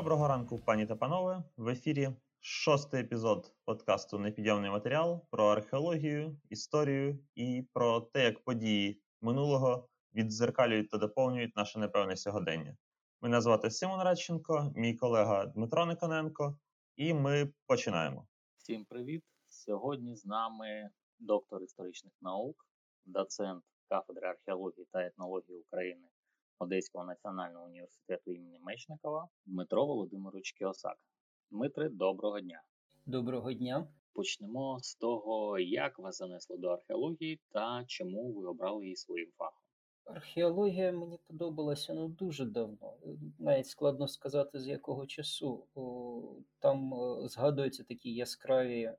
Доброго ранку, пані та панове. В ефірі шостий епізод подкасту Непідйомний матеріал про археологію, історію і про те, як події минулого віддзеркалюють та доповнюють наше непевне сьогодення. Мене звати Симон Радченко, мій колега Дмитро Никоненко, і ми починаємо. Всім привіт! Сьогодні з нами доктор історичних наук, доцент кафедри археології та етнології України Одеського національного університету імені Мечникова Дмитро Володимирович Кіосак. Дмитре, доброго дня. Доброго дня. Почнемо з того, як вас занесло до археології та чому ви обрали її своїм фахом. Археологія мені подобалася ну дуже давно. Навіть складно сказати, з якого часу. Там е, згадуються такі яскраві, е,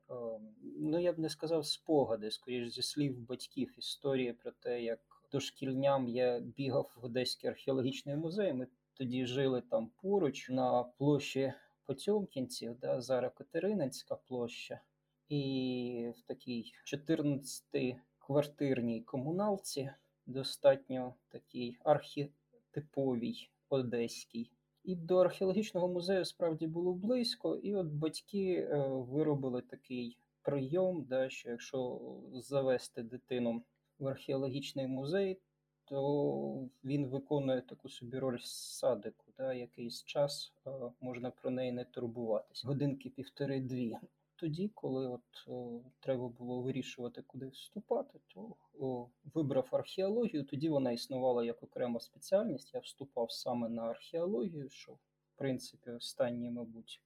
ну я б не сказав спогади, скоріш зі слів батьків, історії про те, як дошкільням я бігав в Одеський археологічний музей. Ми тоді жили там поруч на площі Потьомкінців, да, зараз Катерининська площа, і в такій 14-квартирній комуналці, достатньо такій архетиповій одеській. І до археологічного музею справді було близько, і от батьки е, виробили такий прийом, да, що якщо завести дитину в археологічний музей, то він виконує таку собі роль садику. Да, Якийсь час е, можна про неї не турбуватись. Годинки півтори-дві. Тоді, коли от о, треба було вирішувати, куди вступати, то о, вибрав археологію. Тоді вона існувала як окрема спеціальність. Я вступав саме на археологію, що в принципі останні, мабуть,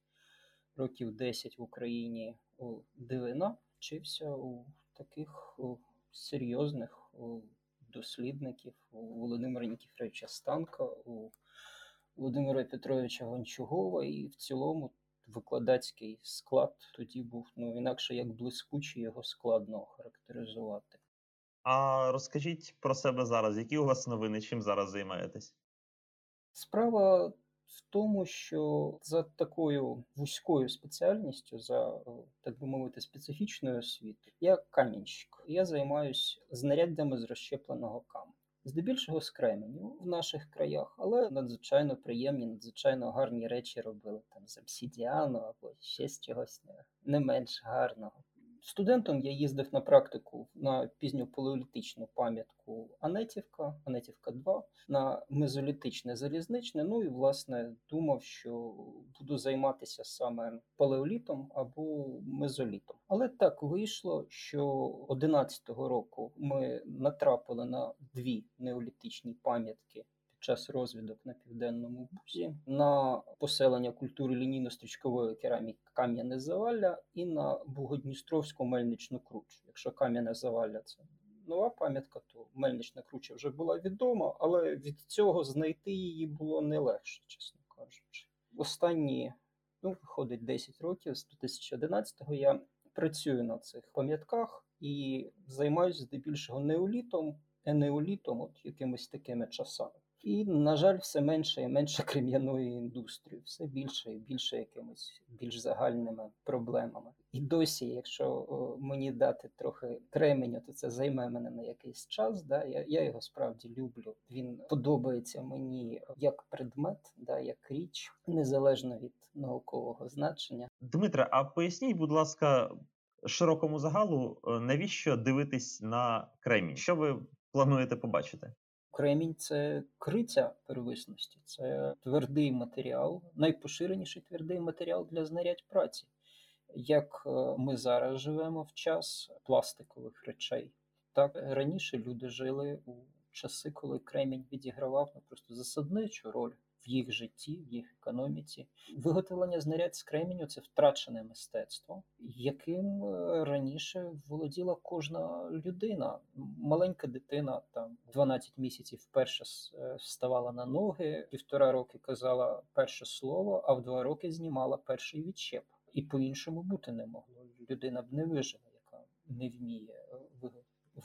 років 10 в Україні о, дивина вчився у таких серйозних дослідників у Володимира Нікіфоровича Станка, у Володимира Петровича Гончугова, і в цілому викладацький склад тоді був ну інакше як блискучий, його складно характеризувати. А розкажіть про себе зараз, які у вас новини, чим зараз займаєтесь? Справа в тому, що за такою вузькою спеціальністю, за так би мовити, специфічною освітою, я камінщик. Я займаюся знаряддями з розщепленого каменю. Здебільшого з кременю в наших краях, але надзвичайно приємні, надзвичайно гарні речі робили там з обсідіану або ще з чогось не менш гарного. Студентом я їздив на практику на пізньопалеолітичну пам'ятку Анетівка, Анетівка 2, на мезолітичне залізничне. Ну і власне думав, що буду займатися саме палеолітом або мезолітом. Але так вийшло, що 11-го року ми натрапили на дві неолітичні пам'ятки час розвідок на південному бузі, на поселення культури лінійно-стрічкової кераміки Кам'яне Завалля і на Бугодністровську мельничну кручу. Якщо Кам'яне Завалля це нова пам'ятка, то мельнична круча вже була відома, але від цього знайти її було не легше, чесно кажучи. Останні, ну, виходить 10 років, з 2011-го я працюю на цих пам'ятках і займаюся здебільшого неолітом, енеолітом, от якимись такими часами. І, на жаль, все менше і менше крем'яної індустрії, все більше і більше якимись більш загальними проблемами. І досі, якщо мені дати трохи кременю, то це займе мене на якийсь час. Да? Я я його справді люблю. Він подобається мені як предмет, да, як річ, незалежно від наукового значення. Дмитре, а поясніть, будь ласка, широкому загалу, е, навіщо дивитись на кремінь? Що ви плануєте побачити? Кремінь це криця первисності, це твердий матеріал, найпоширеніший твердий матеріал для знарядь праці. Як е, ми зараз живемо в час пластикових речей, так раніше люди жили у часи, коли кремінь відігравав ну, просто засадничу роль в їх житті, в їх економіці. Виготовлення знарядь з кременю це втрачене мистецтво, яким е, раніше володіла кожна людина. Маленька дитина там 12 місяців вперше е, вставала на ноги, півтора роки казала перше слово, а в два роки знімала перший відчеп. І по-іншому бути не могло. Людина б не вижила, яка не вміє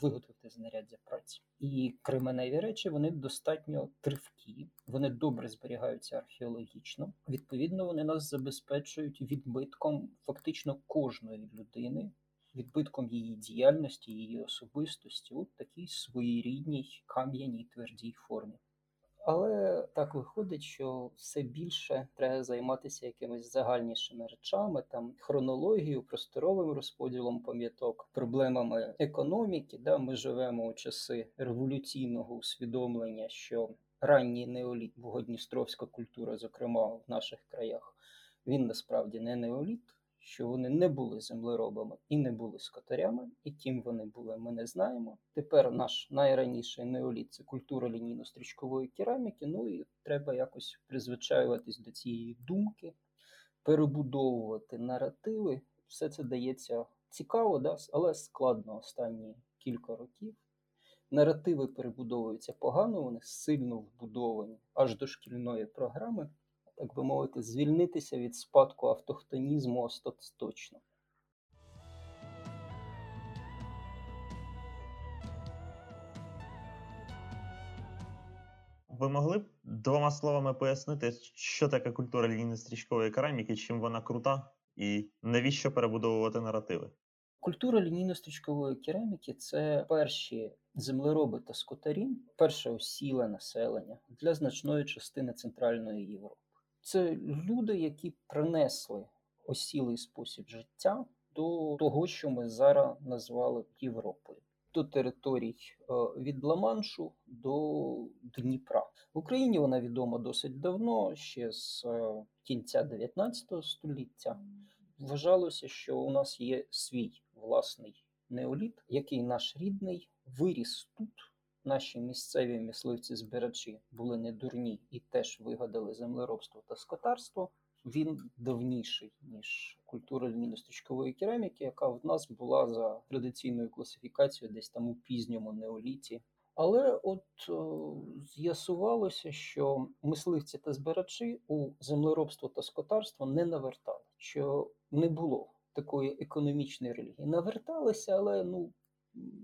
виготовити знаряддя праці. І кременеві речі вони достатньо тривкі, вони добре зберігаються археологічно. Відповідно, вони нас забезпечують відбитком фактично кожної людини, відбитком її діяльності, її особистості у такій своєрідній кам'яній твердій формі. Але так виходить, що все більше треба займатися якимись загальнішими речами, там хронологією, просторовим розподілом пам'яток, проблемами економіки. Да, Ми живемо у часи революційного усвідомлення, що ранній неоліт, богодністровська культура, зокрема в наших краях, він насправді не неоліт що вони не були землеробами і не були скотарями, і ким вони були, ми не знаємо. Тепер наш найраніший неоліт це культура лінійно-стрічкової кераміки. Ну і треба якось призвичаюватись до цієї думки, перебудовувати наративи. Все це дається цікаво, да? але складно останні кілька років. Наративи перебудовуються погано, вони сильно вбудовані аж до шкільної програми так би мовити, звільнитися від спадку автохтонізму остаточно. Ви могли б двома словами пояснити, що таке культура лінійно-стрічкової кераміки, чим вона крута, і навіщо перебудовувати наративи? Культура лінійно-стрічкової кераміки це перші землероби та скотарі, перше осіле населення для значної частини Центральної Європи. Це люди, які принесли осілий спосіб життя до того, що ми зараз назвали Європою. До територій е, від Ла-Маншу до Дніпра в Україні вона відома досить давно, ще з е, кінця 19 століття. Вважалося, що у нас є свій власний неоліт, який наш рідний виріс тут. Наші місцеві мисливці-збирачі були не дурні і теж вигадали землеробство та скотарство. Він давніший ніж культура льміносточкової кераміки, яка в нас була за традиційною класифікацією, десь там у пізньому неоліті. Але от з'ясувалося, що мисливці та збирачі у землеробство та скотарство не навертали, що не було такої економічної релігії. Наверталися, але ну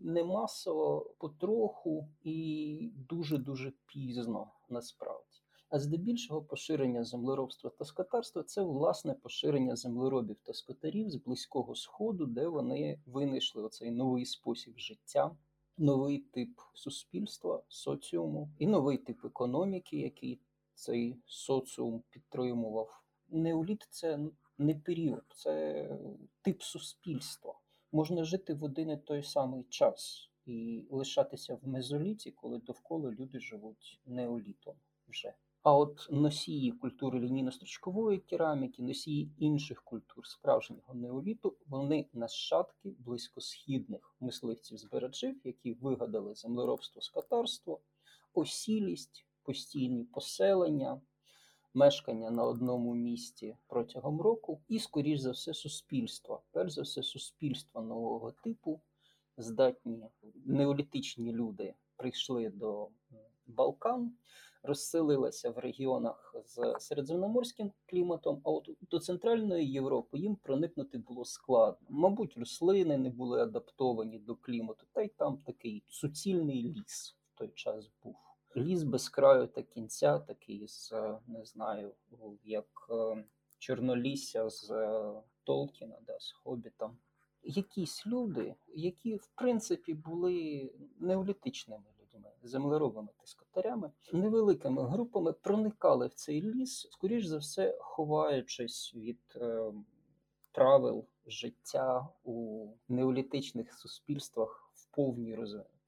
не масово, потроху і дуже-дуже пізно насправді. А здебільшого поширення землеробства та скотарства це власне поширення землеробів та скотарів з близького сходу, де вони винайшли оцей новий спосіб життя, новий тип суспільства, соціуму і новий тип економіки, який цей соціум підтримував. Неоліт це не період, це тип суспільства можна жити в один і той самий час і лишатися в мезоліті, коли довкола люди живуть неолітом вже. А от носії культури лінійно-стрічкової кераміки, носії інших культур справжнього неоліту, вони нащадки близькосхідних мисливців-збирачів, які вигадали землеробство скотарство, осілість, постійні поселення, мешкання на одному місці протягом року, і, скоріш за все, суспільства. Перш за все, суспільства нового типу, здатні неолітичні люди прийшли до Балкан, розселилися в регіонах з середземноморським кліматом, а от до Центральної Європи їм проникнути було складно. Мабуть, рослини не були адаптовані до клімату, та й там такий суцільний ліс в той час був ліс без краю та кінця, такий з не знаю, як е, Чорнолісся з е, Толкіна, да, з Хобітом. Якісь люди, які в принципі були неолітичними людьми, землеробами та скотарями, невеликими групами проникали в цей ліс, скоріш за все, ховаючись від е, правил життя у неолітичних суспільствах в повній розвитку.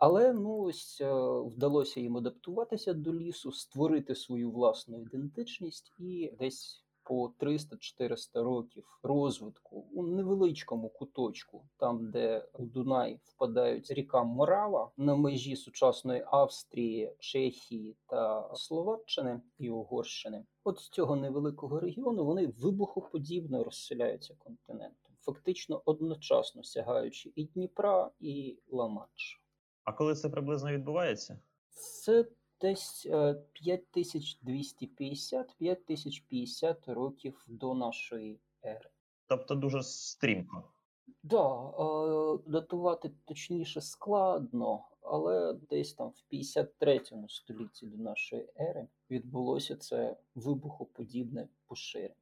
Але ну ось е, вдалося їм адаптуватися до лісу, створити свою власну ідентичність і десь по 300-400 років розвитку у невеличкому куточку, там де у Дунай впадають ріка Морава на межі сучасної Австрії, Чехії та Словаччини і Угорщини. От з цього невеликого регіону вони вибухоподібно розселяються континентом, фактично одночасно сягаючи і Дніпра, і Ла-Манш. А коли це приблизно відбувається? Це десь 5250-5050 е, років до нашої ери. Тобто дуже стрімко. Так, да, е, датувати точніше складно, але десь там в 53 столітті до нашої ери відбулося це вибухоподібне поширення.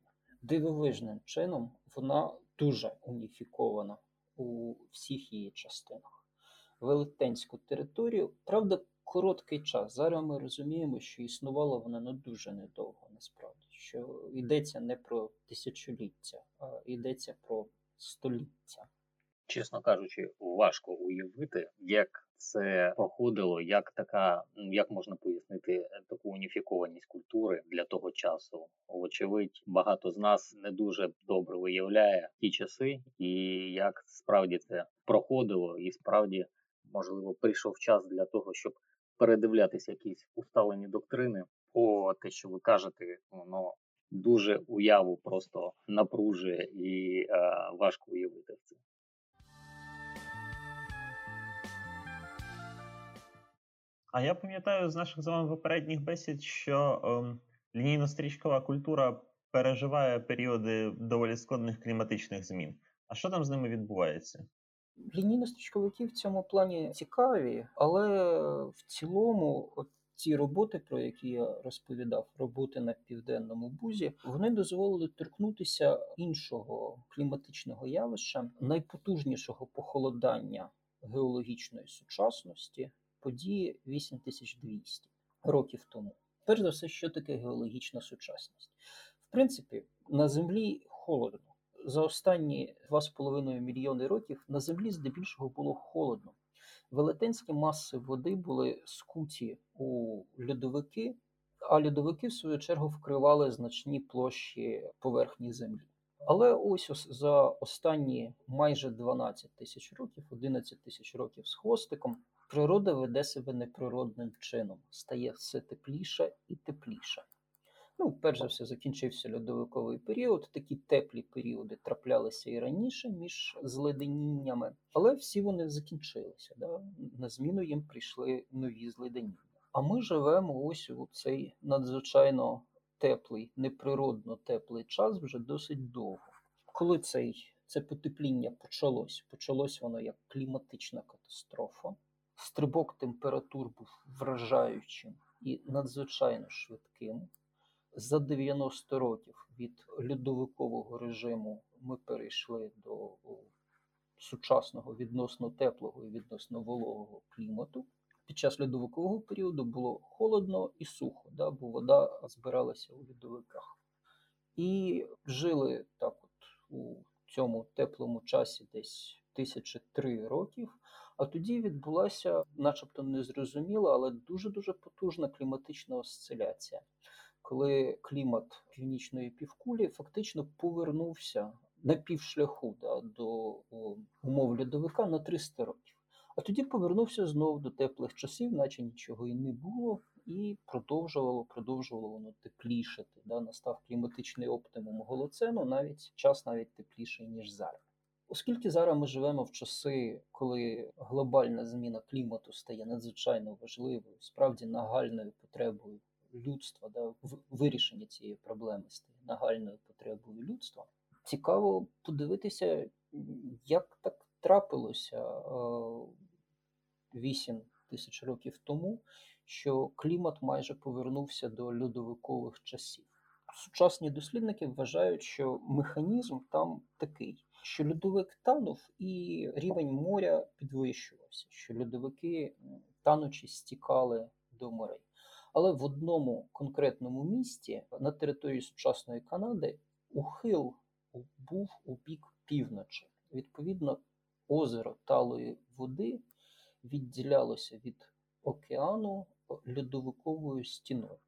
Дивовижним чином вона дуже уніфікована у всіх її частинах велетенську територію. Правда, короткий час. Зараз ми розуміємо, що існувало воно ну, дуже недовго, насправді. Що йдеться не про тисячоліття, а йдеться про століття. Чесно кажучи, важко уявити, як це проходило, як така, як можна пояснити таку уніфікованість культури для того часу. Вочевидь, багато з нас не дуже добре виявляє ті часи, і як справді це проходило, і справді можливо прийшов час для того, щоб передивлятися якісь усталені доктрини. О, те, що ви кажете, воно дуже уяву просто напружує і е, важко уявити в це. А я пам'ятаю з наших з вами попередніх бесід, що ем, лінійно-стрічкова культура переживає періоди доволі складних кліматичних змін. А що там з ними відбувається? Лінійно-стрічковики в цьому плані цікаві, але в цілому, ці роботи, про які я розповідав, роботи на південному бузі, вони дозволили торкнутися іншого кліматичного явища, найпотужнішого похолодання геологічної сучасності події 8200 років тому. Перш за все, що таке геологічна сучасність? В принципі, на землі холодно. За останні 2,5 мільйони років на землі здебільшого було холодно. Велетенські маси води були скуті у льодовики, а льодовики, в свою чергу, вкривали значні площі поверхні землі. Але ось за останні майже 12 тисяч років, 11 тисяч років з хвостиком, природа веде себе неприродним чином, стає все тепліше і тепліше. Ну, перш за все, закінчився льодовиковий період. Такі теплі періоди траплялися і раніше між зледеніннями, але всі вони закінчилися. Да? На зміну їм прийшли нові зледеніння. А ми живемо ось у цей надзвичайно теплий, неприродно теплий час вже досить довго. Коли цей, це потепління почалось, почалось воно як кліматична катастрофа. Стрибок температур був вражаючим і надзвичайно швидким. За 90 років від льодовикового режиму ми перейшли до сучасного відносно теплого і відносно вологого клімату. Під час льодовикового періоду було холодно і сухо, да, бо вода збиралася у льодовиках. І жили так от у цьому теплому часі десь тисячі три років. А тоді відбулася, начебто незрозуміла, але дуже-дуже потужна кліматична осциляція, коли клімат північної півкулі фактично повернувся на півшляху да, до умов льодовика на 300 років. А тоді повернувся знову до теплих часів, наче нічого і не було, і продовжувало, продовжувало воно теплішати. Да? Настав кліматичний оптимум голоцену, навіть час навіть тепліший, ніж зараз. Оскільки зараз ми живемо в часи, коли глобальна зміна клімату стає надзвичайно важливою, справді нагальною потребою людства, да, в вирішенні цієї проблеми стає нагальною потребою людства, цікаво подивитися, як так трапилося 8 тисяч років тому, що клімат майже повернувся до льодовикових часів. Сучасні дослідники вважають, що механізм там такий що льодовик танув і рівень моря підвищувався, що льодовики танучі стікали до морей. Але в одному конкретному місті на території сучасної Канади ухил був у бік півночі. Відповідно, озеро талої води відділялося від океану льодовиковою стіною.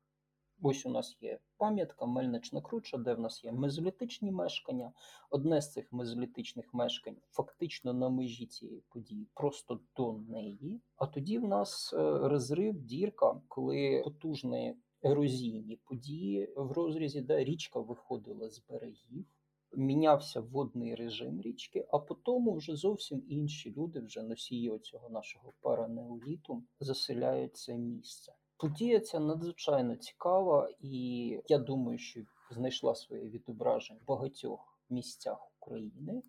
Ось у нас є пам'ятка Мельнична Круча, де в нас є мезолітичні мешкання. Одне з цих мезолітичних мешкань фактично на межі цієї події, просто до неї. А тоді в нас е, розрив, дірка, коли потужні ерозійні події в розрізі, де річка виходила з берегів. Мінявся водний режим річки, а потім вже зовсім інші люди, вже носії цього нашого паранеоліту, заселяють це місце. Подія ця надзвичайно цікава, і я думаю, що знайшла своє відображення в багатьох місцях України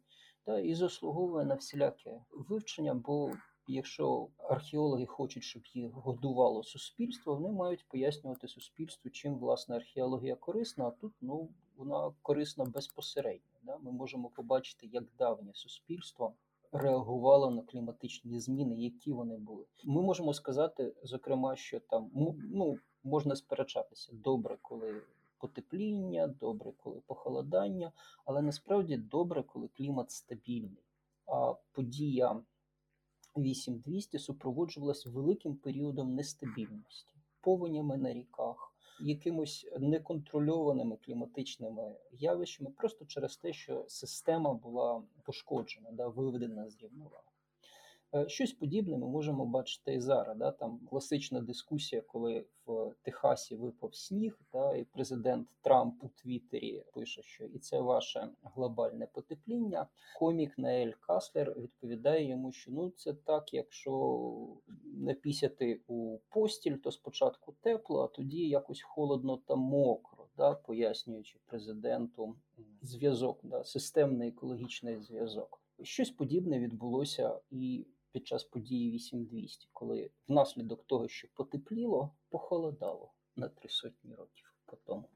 та і заслуговує на всіляке вивчення. Бо якщо археологи хочуть, щоб їх годувало суспільство, вони мають пояснювати суспільству, чим власне археологія корисна. А тут ну вона корисна безпосередньо. Да? Ми можемо побачити, як давнє суспільство реагувало на кліматичні зміни, які вони були. Ми можемо сказати, зокрема, що там ну можна сперечатися добре, коли потепління, добре, коли похолодання, але насправді добре, коли клімат стабільний. А подія 8200 супроводжувалась великим періодом нестабільності, повенями на ріках якимось неконтрольованими кліматичними явищами, просто через те, що система була пошкоджена, да, виведена з рівноваги. Е, щось подібне ми можемо бачити і зараз. Да? Там класична дискусія, коли в Техасі випав сніг, да, і президент Трамп у Твіттері пише, що і це ваше глобальне потепління. Комік Наель Каслер відповідає йому, що ну це так, якщо напісяти у постіль, то спочатку тепло, а тоді якось холодно та мокро, да, пояснюючи президенту зв'язок, да, системний екологічний зв'язок. Щось подібне відбулося і під час події 8200, коли внаслідок того, що потепліло, похолодало на три сотні років по тому.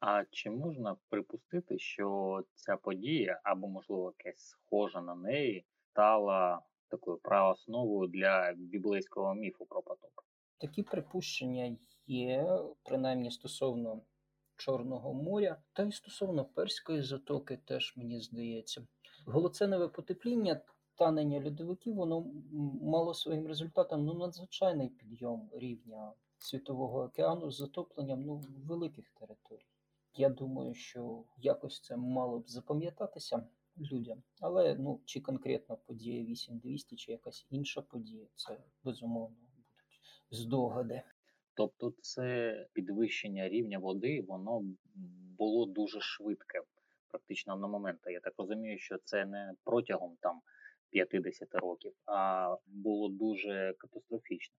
А чи можна припустити, що ця подія або, можливо, якась схожа на неї стала такою праосновою для біблейського міфу про потоп? Такі припущення є, принаймні стосовно Чорного моря, та й стосовно перської затоки, теж мені здається. Голоценове потепління танення льодовиків воно мало своїм результатом ну, надзвичайний підйом рівня світового океану з затопленням ну, великих територій. Я думаю, що якось це мало б запам'ятатися людям, але ну, чи конкретно подія 8200, чи якась інша подія, це безумовно будуть здогади. Тобто, це підвищення рівня води, воно було дуже швидке, практично на момент. Я так розумію, що це не протягом там 50 років, а було дуже катастрофічно.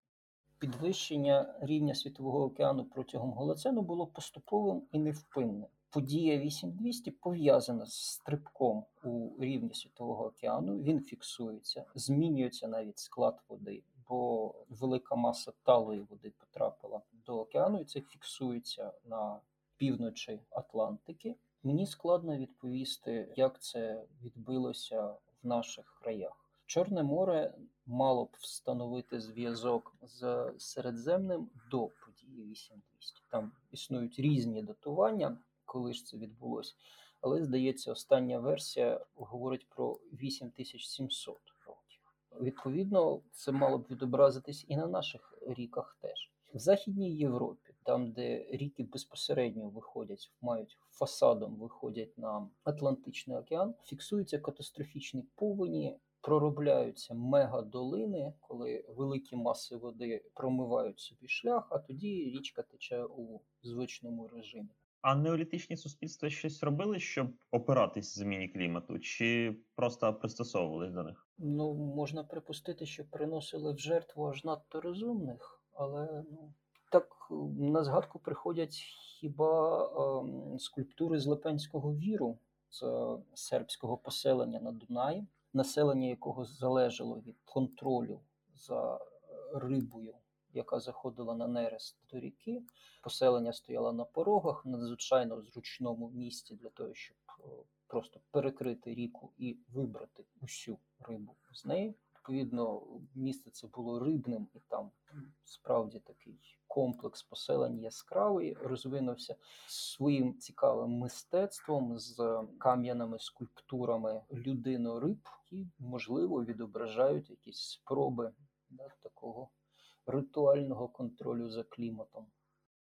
Підвищення рівня світового океану протягом голоцену було поступовим і невпинним. Подія 8200 пов'язана з стрибком у рівні світового океану. Він фіксується, змінюється навіть склад води, бо велика маса талої води потрапила до океану, і це фіксується на півночі Атлантики. Мені складно відповісти, як це відбилося в наших краях. Чорне море мало б встановити зв'язок з Середземним до події 8200. Там існують різні датування, коли ж це відбулося. Але, здається, остання версія говорить про 8700 років. Відповідно, це мало б відобразитись і на наших ріках теж. В Західній Європі, там, де ріки безпосередньо виходять, мають фасадом виходять на Атлантичний океан, фіксуються катастрофічні повені, проробляються мегадолини, коли великі маси води промивають собі шлях, а тоді річка тече у звичному режимі. А неолітичні суспільства щось робили, щоб опиратись зміні клімату, чи просто пристосовувались до них? Ну можна припустити, що приносили в жертву аж надто розумних але ну, так на згадку приходять хіба е, скульптури з Липенського віру, з сербського поселення на Дунаї, населення якого залежало від контролю за рибою, яка заходила на нерест до ріки. Поселення стояло на порогах, надзвичайно зручному місці для того, щоб просто перекрити ріку і вибрати усю рибу з неї. Відповідно, місце це було рибним, і там справді такий комплекс поселень яскравий, розвинувся своїм цікавим мистецтвом з кам'яними скульптурами людино-риб, які, можливо, відображають якісь спроби да, такого ритуального контролю за кліматом.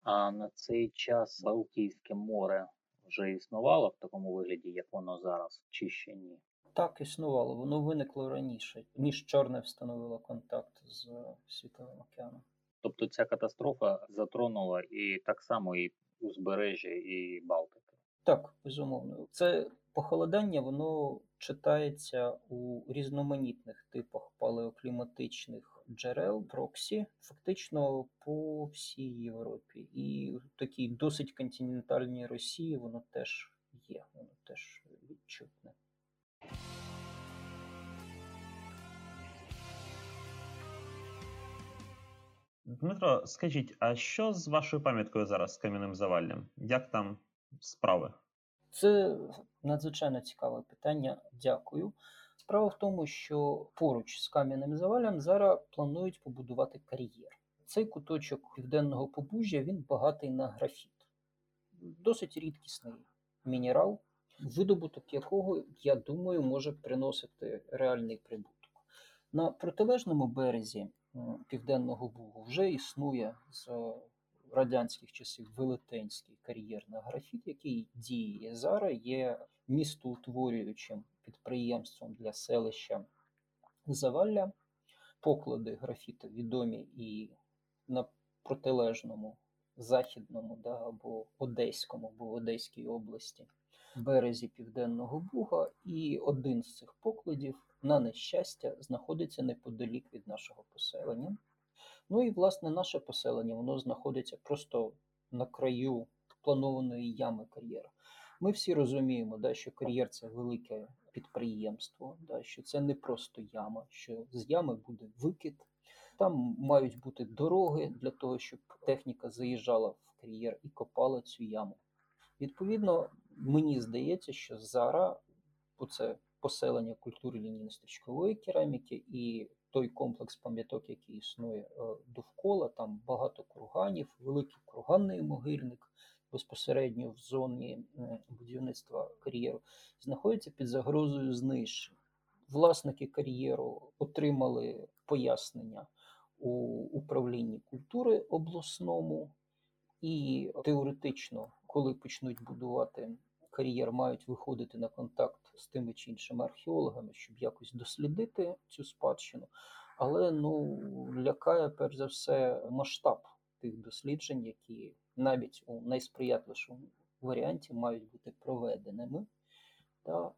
А на цей час Балтійське море вже існувало в такому вигляді, як воно зараз, чи ще ні? Так, існувало, воно виникло раніше, ніж Чорне встановило контакт з Світовим океаном. Тобто ця катастрофа затронула і так само і узбережжя, і Балтики. Так, безумовно. Це похолодання, воно читається у різноманітних типах палеокліматичних джерел, проксі, фактично по всій Європі. І в такій досить континентальній Росії воно теж є, воно теж відчутне. Дмитро, скажіть, а що з вашою пам'яткою зараз з кам'яним заваллям? Як там справи? Це надзвичайно цікаве питання. Дякую. Справа в тому, що поруч з кам'яним завалям зараз планують побудувати кар'єр. Цей куточок південного побужжя він багатий на графіт, досить рідкісний мінерал, видобуток якого, я думаю, може приносити реальний прибуток. На протилежному березі Південного Бугу вже існує з радянських часів велетенський кар'єр на графіт, який діє зараз, є містоутворюючим підприємством для селища Завалля. Поклади графіту відомі і на протилежному західному да, або Одеському, або в Одеській області березі Південного Буга, і один з цих покладів, на нещастя, знаходиться неподалік від нашого поселення. Ну і власне наше поселення воно знаходиться просто на краю планованої ями кар'єра. Ми всі розуміємо, да, що кар'єр це велике підприємство, да, що це не просто яма, що з ями буде викид. Там мають бути дороги для того, щоб техніка заїжджала в кар'єр і копала цю яму. Відповідно, мені здається, що зараз оце поселення культури лінійно-стрічкової кераміки і той комплекс пам'яток, який існує е, довкола, там багато курганів, великий курганний могильник безпосередньо в зоні будівництва кар'єру, знаходиться під загрозою знищення. Власники кар'єру отримали пояснення у управлінні культури обласному, і теоретично, коли почнуть будувати кар'єр, мають виходити на контакт з тими чи іншими археологами, щоб якось дослідити цю спадщину. Але ну лякає перш за все масштаб тих досліджень, які навіть у найсприятливішому варіанті мають бути проведеними. Та,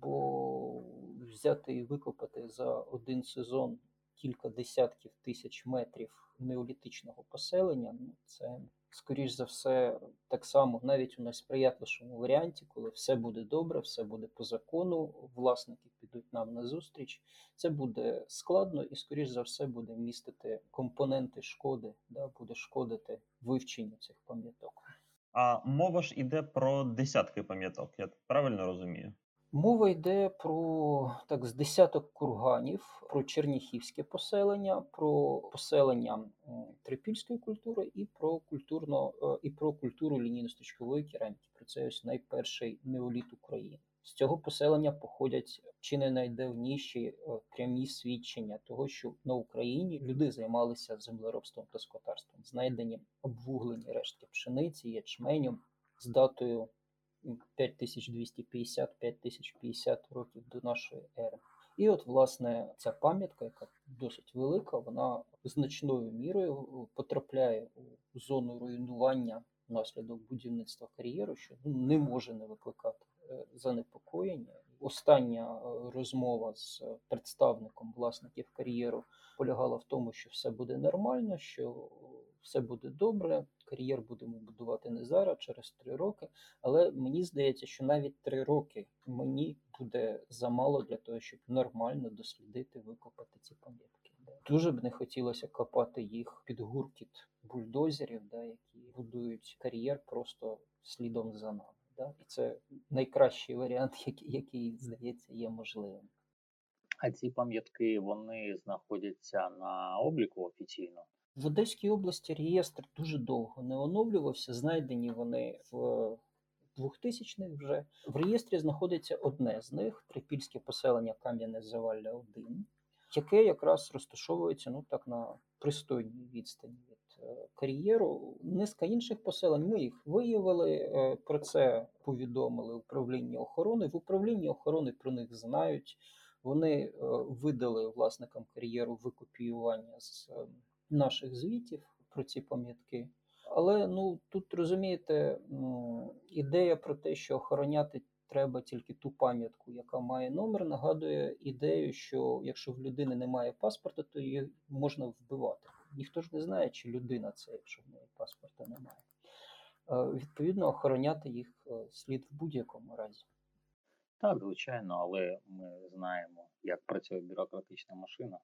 Бо взяти і викопати за один сезон кілька десятків тисяч метрів неолітичного поселення, ну це скоріш за все, так само навіть у найсприятливішому варіанті, коли все буде добре, все буде по закону, власники підуть нам на зустріч. Це буде складно і, скоріш за все, буде містити компоненти шкоди, да, буде шкодити вивченню цих пам'яток. А мова ж іде про десятки пам'яток, я правильно розумію? Мова йде про так з десяток курганів, про черніхівське поселення, про поселення трипільської культури і про культурно е, і про культуру лінійно-стрічкової кераміки. Про це ось найперший неоліт України. З цього поселення походять чи не найдавніші е, прямі свідчення того, що на Україні люди займалися землеробством та скотарством, знайдені обвуглені рештки пшениці, ячменю з датою 5250-5050 років до нашої ери. І от, власне, ця пам'ятка, яка досить велика, вона значною мірою потрапляє у зону руйнування внаслідок будівництва кар'єру, що ну, не може не викликати е, занепокоєння. Остання е, розмова з представником власників кар'єру полягала в тому, що все буде нормально, що все буде добре, кар'єр будемо будувати не зараз, через три роки. Але мені здається, що навіть три роки мені буде замало для того, щоб нормально дослідити, викопати ці пам'ятки. Дуже б не хотілося копати їх під гуркіт бульдозерів, да, які будують кар'єр просто слідом за нами. Да? І це найкращий варіант, який, який здається, є можливим. А ці пам'ятки вони знаходяться на обліку офіційно. В Одеській області реєстр дуже довго не оновлювався. Знайдені вони в 2000-х вже. В реєстрі знаходиться одне з них трипільське поселення Кам'яне Завалля 1, яке якраз розташовується ну так на пристойній відстані від е, кар'єру. Низка інших поселень ми їх виявили. Е, про це повідомили управління охорони. В управлінні охорони про них знають. Вони е, видали власникам кар'єру викопіювання з наших звітів про ці пам'ятки. Але ну тут розумієте, ідея про те, що охороняти треба тільки ту пам'ятку, яка має номер, нагадує ідею, що якщо в людини немає паспорта, то її можна вбивати. Ніхто ж не знає, чи людина це, якщо в неї паспорта немає. Е, відповідно, охороняти їх е, слід в будь-якому разі. Так, звичайно, але ми знаємо, як працює бюрократична машина.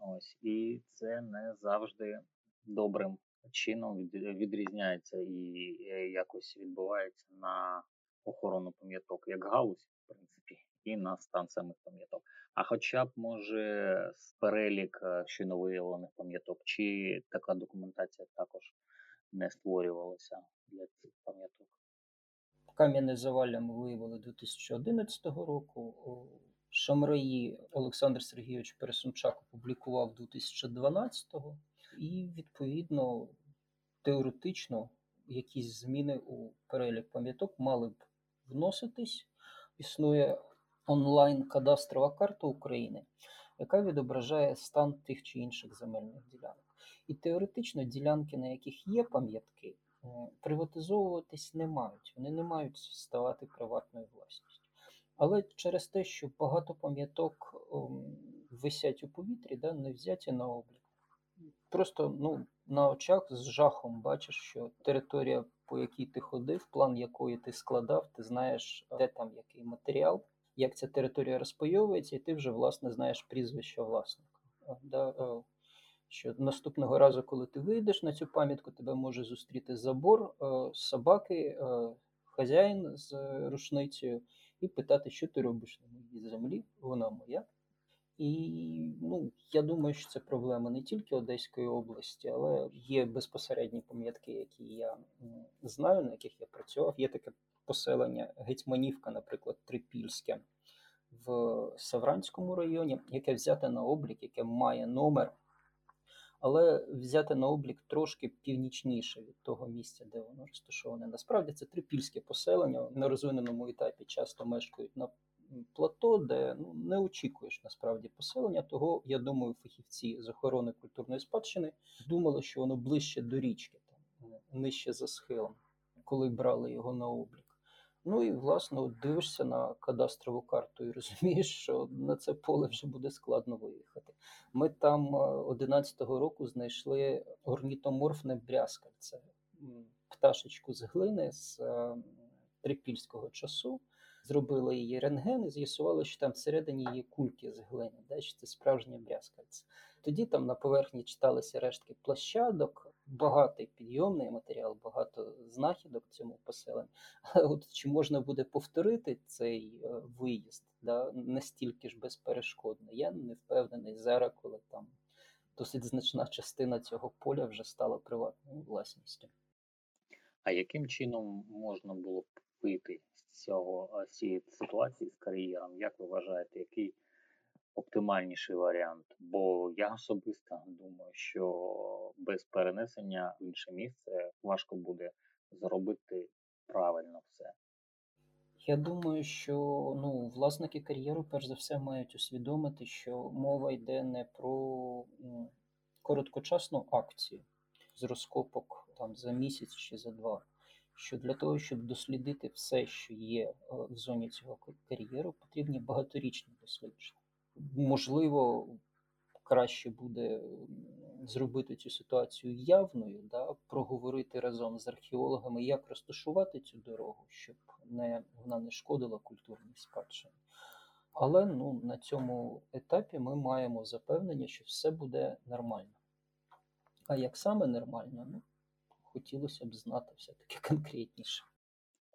Ось, І це не завжди добрим чином відрізняється і е, якось відбувається на охорону пам'яток, як галузь, в принципі, і на стан самих пам'яток. А хоча б може перелік е, ще нововиявлених пам'яток, чи така документація також не створювалася для цих пам'яток. Кам'яне завалля ми виявили 2011 року. Шамраї Олександр Сергійович Пересунчак опублікував 2012-го, і відповідно теоретично якісь зміни у перелік пам'яток мали б вноситись. Існує онлайн-кадастрова карта України, яка відображає стан тих чи інших земельних ділянок. І теоретично ділянки, на яких є пам'ятки, е, приватизовуватись не мають, вони не мають ставати приватною власністю. Але через те, що багато пам'яток ем, висять у повітрі, да, не взяті на облік. Просто ну, на очах з жахом бачиш, що територія, по якій ти ходив, план якої ти складав, ти знаєш, де там який матеріал, як ця територія розпайовується, і ти вже власне знаєш прізвище власника. Да? Е, що наступного разу, коли ти вийдеш на цю пам'ятку, тебе може зустріти забор, е, собаки, е, хазяїн з рушницею і питати, що ти робиш на моїй землі, вона моя. І ну, я думаю, що це проблема не тільки Одеської області, але є безпосередні пам'ятки, які я знаю, на яких я працював. Є таке поселення Гетьманівка, наприклад, Трипільське в Савранському районі, яке взяте на облік, яке має номер, але взяте на облік трошки північніше від того місця, де воно розташоване. Насправді це трипільське поселення на розвиненому етапі часто мешкають на плато, де ну, не очікуєш насправді поселення. Того, я думаю, фахівці з охорони культурної спадщини думали, що воно ближче до річки, там, нижче за схилом, коли брали його на облік. Ну і власне от дивишся на кадастрову карту і розумієш, що на це поле вже буде складно виїхати. Ми там 11-го року знайшли орнітоморфне брязкальце, пташечку з глини з трипільського часу. Зробили її рентген і з'ясували, що там всередині є кульки з глини, да, що це справжнє брязкальце. Тоді там на поверхні читалися рештки площадок, багатий підйомний матеріал, багато знахідок цьому поселенні. Але от чи можна буде повторити цей е, виїзд да, настільки ж безперешкодно? Я не впевнений зараз, коли там досить значна частина цього поля вже стала приватною власністю. А яким чином можна було б вийти цього цієї ситуації з кар'єром? Як ви вважаєте, який оптимальніший варіант? Бо я особисто думаю, що без перенесення в інше місце важко буде зробити правильно все. Я думаю, що ну, власники кар'єру, перш за все, мають усвідомити, що мова йде не про ну, короткочасну акцію з розкопок там за місяць чи за два. Що для того, щоб дослідити все, що є е, в зоні цього кар'єру, потрібні багаторічні дослідження можливо, краще буде зробити цю ситуацію явною, да, проговорити разом з археологами, як розташувати цю дорогу, щоб не, вона не шкодила культурній спадщині. Але ну, на цьому етапі ми маємо запевнення, що все буде нормально. А як саме нормально, ну, хотілося б знати все-таки конкретніше.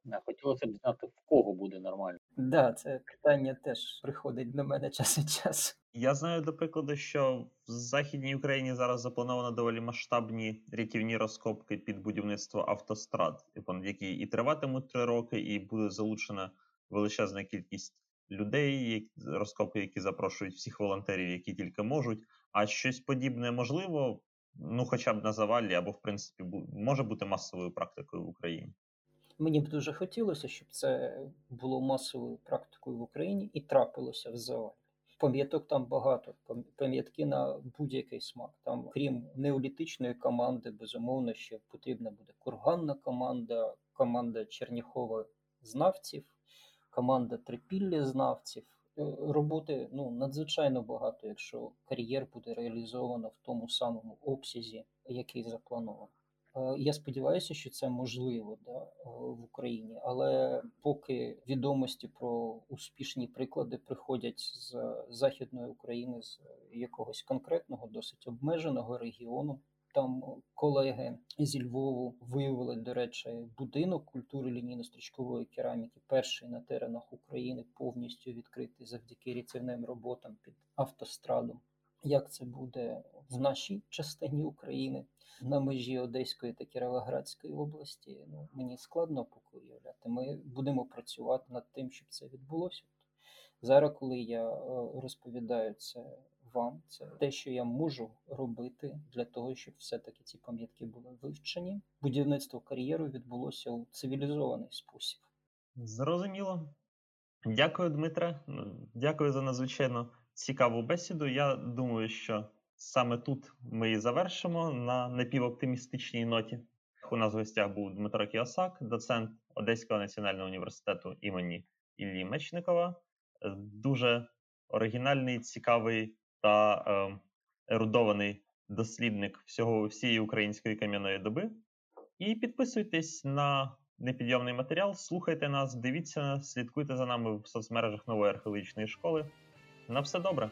Не, хотілося б знати, в кого буде нормально. Так, да, це питання теж приходить до мене час від часу. Я знаю, до прикладу, що в Західній Україні зараз заплановано доволі масштабні рятівні розкопки під будівництво автострад, які і триватимуть три роки, і буде залучена величезна кількість людей, розкопки, які запрошують всіх волонтерів, які тільки можуть. А щось подібне можливо, ну хоча б на завалі, або в принципі може бути масовою практикою в Україні. Мені б дуже хотілося, щоб це було масовою практикою в Україні і трапилося в завалі. Пам'яток там багато, пам'ятки на будь-який смак. Там, крім неолітичної команди, безумовно, ще потрібна буде курганна команда, команда Черніхова знавців, команда Трипіллі знавців. Е, роботи ну, надзвичайно багато, якщо кар'єр буде реалізовано в тому самому обсязі, який заплановано. Е, я сподіваюся, що це можливо да, е, в Україні, але поки відомості про успішні приклади приходять з західної України, з якогось конкретного, досить обмеженого регіону, там колеги зі Львову виявили, до речі, будинок культури лінійно-стрічкової кераміки, перший на теренах України, повністю відкритий завдяки рятівним роботам під автострадом. Як це буде в нашій частині України на межі Одеської та Кіровоградської області? Ну мені складно поки уявляти. Ми будемо працювати над тим, щоб це відбулося. Зараз, коли я е, розповідаю це вам, це те, що я можу робити для того, щоб все-таки ці пам'ятки були вивчені. Будівництво кар'єру відбулося у цивілізований спосіб. Зрозуміло. Дякую, Дмитре. Дякую за надзвичайно цікаву бесіду. Я думаю, що саме тут ми і завершимо на напівоптимістичній ноті. У нас в гостях був Дмитро Кіосак, доцент Одеського національного університету імені Іллі Мечникова. Дуже оригінальний, цікавий та е, ерудований дослідник всього всієї української кам'яної доби. І підписуйтесь на непідйомний матеріал, слухайте нас, дивіться, слідкуйте за нами в соцмережах нової археологічної школи. На все добре!